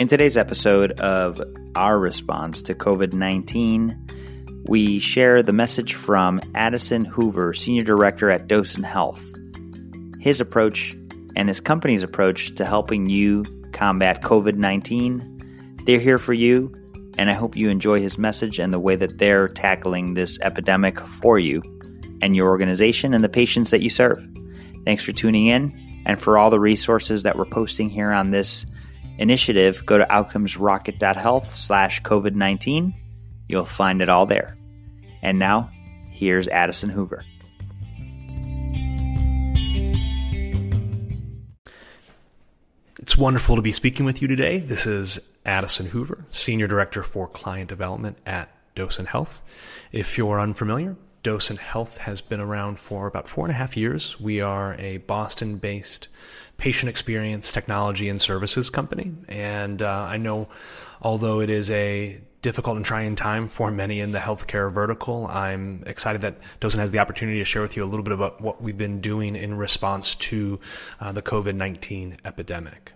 In today's episode of our response to COVID 19, we share the message from Addison Hoover, Senior Director at Docent Health. His approach and his company's approach to helping you combat COVID 19. They're here for you, and I hope you enjoy his message and the way that they're tackling this epidemic for you and your organization and the patients that you serve. Thanks for tuning in, and for all the resources that we're posting here on this initiative, go to outcomesrocket.health slash COVID 19. You'll find it all there. And now, here's Addison Hoover. It's wonderful to be speaking with you today. This is Addison Hoover, Senior Director for Client Development at Docent Health. If you're unfamiliar, Docent Health has been around for about four and a half years. We are a Boston based patient experience technology and services company. And uh, I know, although it is a difficult and trying time for many in the healthcare vertical. I'm excited that Docent has the opportunity to share with you a little bit about what we've been doing in response to uh, the COVID 19 epidemic.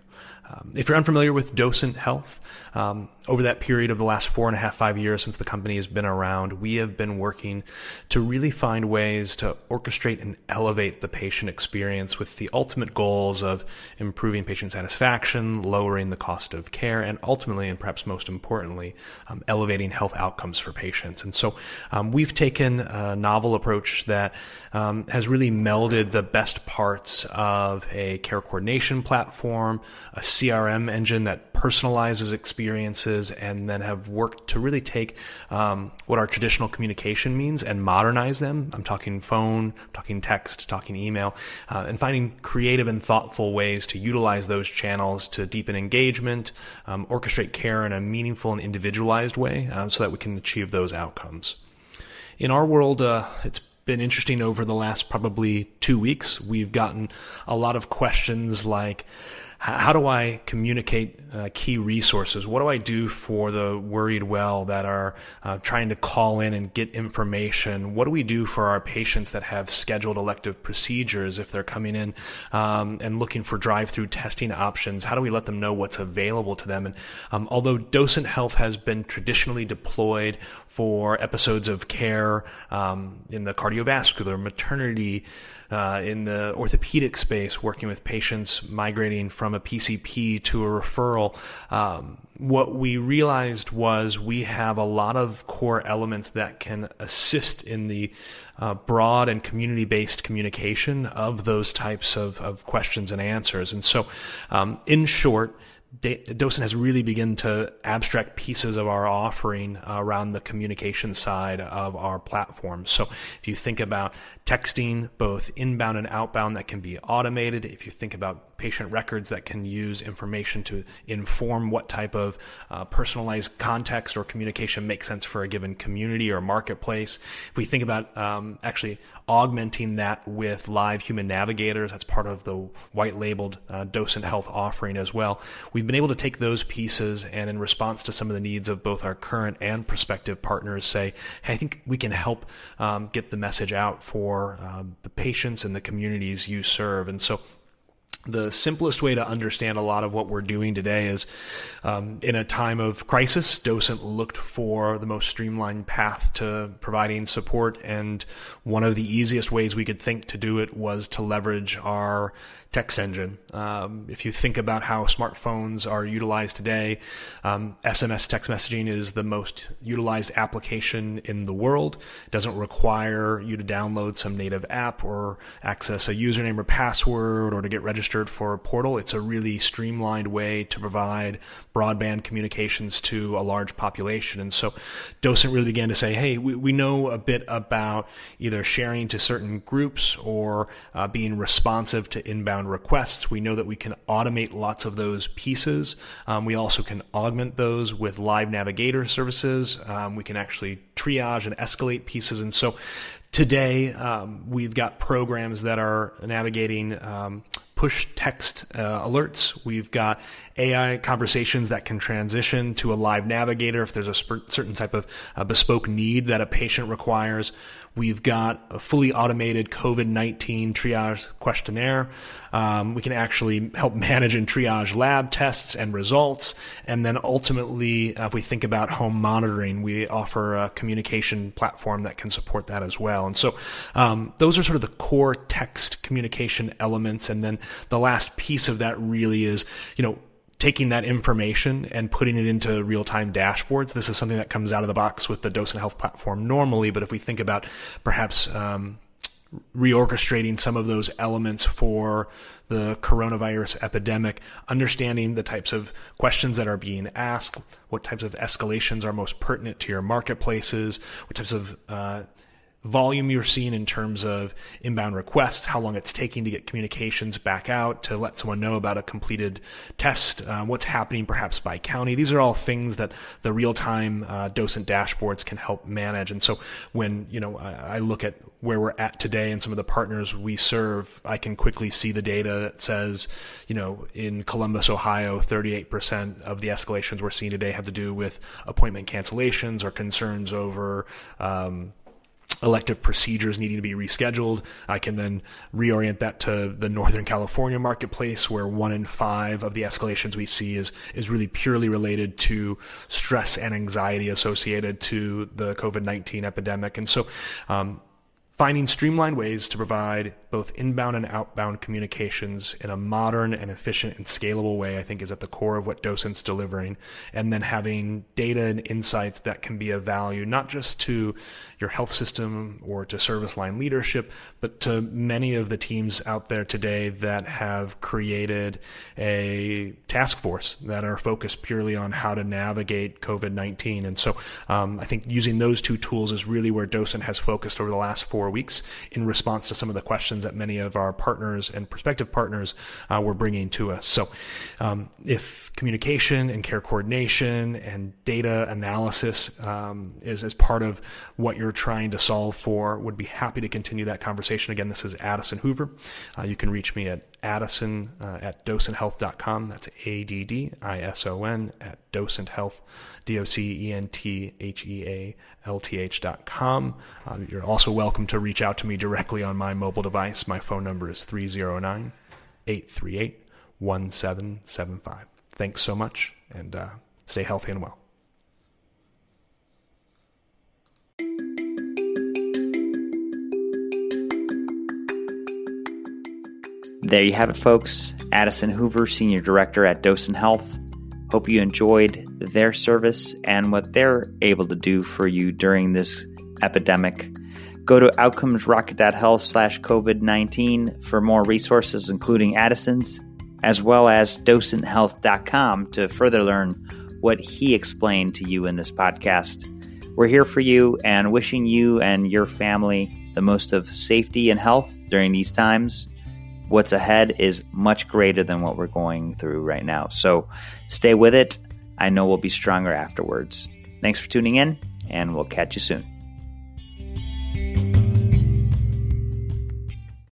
Um, if you're unfamiliar with Docent Health, um, over that period of the last four and a half, five years since the company has been around, we have been working to really find ways to orchestrate and elevate the patient experience with the ultimate goals of improving patient satisfaction, lowering the cost of care, and ultimately, and perhaps most importantly, um, elevating health outcomes for patients. And so um, we've taken a novel approach that um, has really melded the best parts of a care coordination platform, a CRM engine that personalizes experiences and then have worked to really take um, what our traditional communication means and modernize them. I'm talking phone, talking text, talking email, uh, and finding creative and thoughtful ways to utilize those channels to deepen engagement, um, orchestrate care in a meaningful and individualized way uh, so that we can achieve those outcomes. In our world, uh, it's been interesting over the last probably two weeks. We've gotten a lot of questions like, how do I communicate uh, key resources? What do I do for the worried well that are uh, trying to call in and get information? What do we do for our patients that have scheduled elective procedures if they're coming in um, and looking for drive-through testing options? How do we let them know what's available to them? And um, although Docent Health has been traditionally deployed for episodes of care um, in the cardiovascular, maternity, uh, in the orthopedic space, working with patients migrating from a PCP to a referral. Um, what we realized was we have a lot of core elements that can assist in the uh, broad and community based communication of those types of, of questions and answers. And so, um, in short, Docent has really begun to abstract pieces of our offering around the communication side of our platform. So if you think about texting, both inbound and outbound, that can be automated. If you think about patient records that can use information to inform what type of uh, personalized context or communication makes sense for a given community or marketplace. If we think about um, actually augmenting that with live human navigators, that's part of the white labeled uh, Docent Health offering as well. We've been able to take those pieces and, in response to some of the needs of both our current and prospective partners, say, hey, I think we can help um, get the message out for uh, the patients and the communities you serve. And so the simplest way to understand a lot of what we're doing today is um, in a time of crisis, Docent looked for the most streamlined path to providing support. And one of the easiest ways we could think to do it was to leverage our text engine. Um, if you think about how smartphones are utilized today, um, SMS text messaging is the most utilized application in the world. It doesn't require you to download some native app or access a username or password or to get registered for a portal. It's a really streamlined way to provide broadband communications to a large population. And so Docent really began to say, hey, we, we know a bit about either sharing to certain groups or uh, being responsive to inbound requests. We know that we can automate lots of those pieces. Um, we also can augment those with live navigator services. Um, we can actually triage and escalate pieces. And so today um, we've got programs that are navigating um, push text uh, alerts. We've got AI conversations that can transition to a live navigator if there's a sp- certain type of uh, bespoke need that a patient requires. We've got a fully automated COVID 19 triage questionnaire. Um, we can actually help manage and triage lab tests and results. And then ultimately, uh, if we think about home monitoring, we offer a communication platform that can support that as well. And so um, those are sort of the core text communication elements. And then the last piece of that really is, you know, taking that information and putting it into real-time dashboards. This is something that comes out of the box with the Docent Health platform normally, but if we think about perhaps um, reorchestrating some of those elements for the coronavirus epidemic, understanding the types of questions that are being asked, what types of escalations are most pertinent to your marketplaces, what types of uh, volume you're seeing in terms of inbound requests, how long it's taking to get communications back out to let someone know about a completed test, um, what's happening perhaps by county. These are all things that the real-time uh, docent dashboards can help manage. And so when you know I, I look at where we're at today and some of the partners we serve, I can quickly see the data that says, you know, in Columbus, Ohio, 38% of the escalations we're seeing today have to do with appointment cancellations or concerns over um, elective procedures needing to be rescheduled. I can then reorient that to the Northern California marketplace where one in five of the escalations we see is, is really purely related to stress and anxiety associated to the COVID-19 epidemic. And so, um, Finding streamlined ways to provide both inbound and outbound communications in a modern and efficient and scalable way, I think, is at the core of what Docent's delivering. And then having data and insights that can be of value, not just to your health system or to service line leadership, but to many of the teams out there today that have created a task force that are focused purely on how to navigate COVID 19. And so um, I think using those two tools is really where Docent has focused over the last four four weeks in response to some of the questions that many of our partners and prospective partners uh, were bringing to us. So, um, if communication and care coordination and data analysis um, is as part of what you're trying to solve for, would be happy to continue that conversation. Again, this is Addison Hoover. Uh, you can reach me at Addison uh, at docenthealth.com. That's A D D I S O N at docenthealth, D O C E N T H E A L T H.com. Uh, you're also welcome to reach out to me directly on my mobile device. My phone number is 309 838 1775. Thanks so much and uh, stay healthy and well. There you have it, folks. Addison Hoover, Senior Director at Docent Health. Hope you enjoyed their service and what they're able to do for you during this epidemic. Go to outcomesrocket.health slash COVID 19 for more resources, including Addison's, as well as docenthealth.com to further learn what he explained to you in this podcast. We're here for you and wishing you and your family the most of safety and health during these times what's ahead is much greater than what we're going through right now. So stay with it. I know we'll be stronger afterwards. Thanks for tuning in, and we'll catch you soon.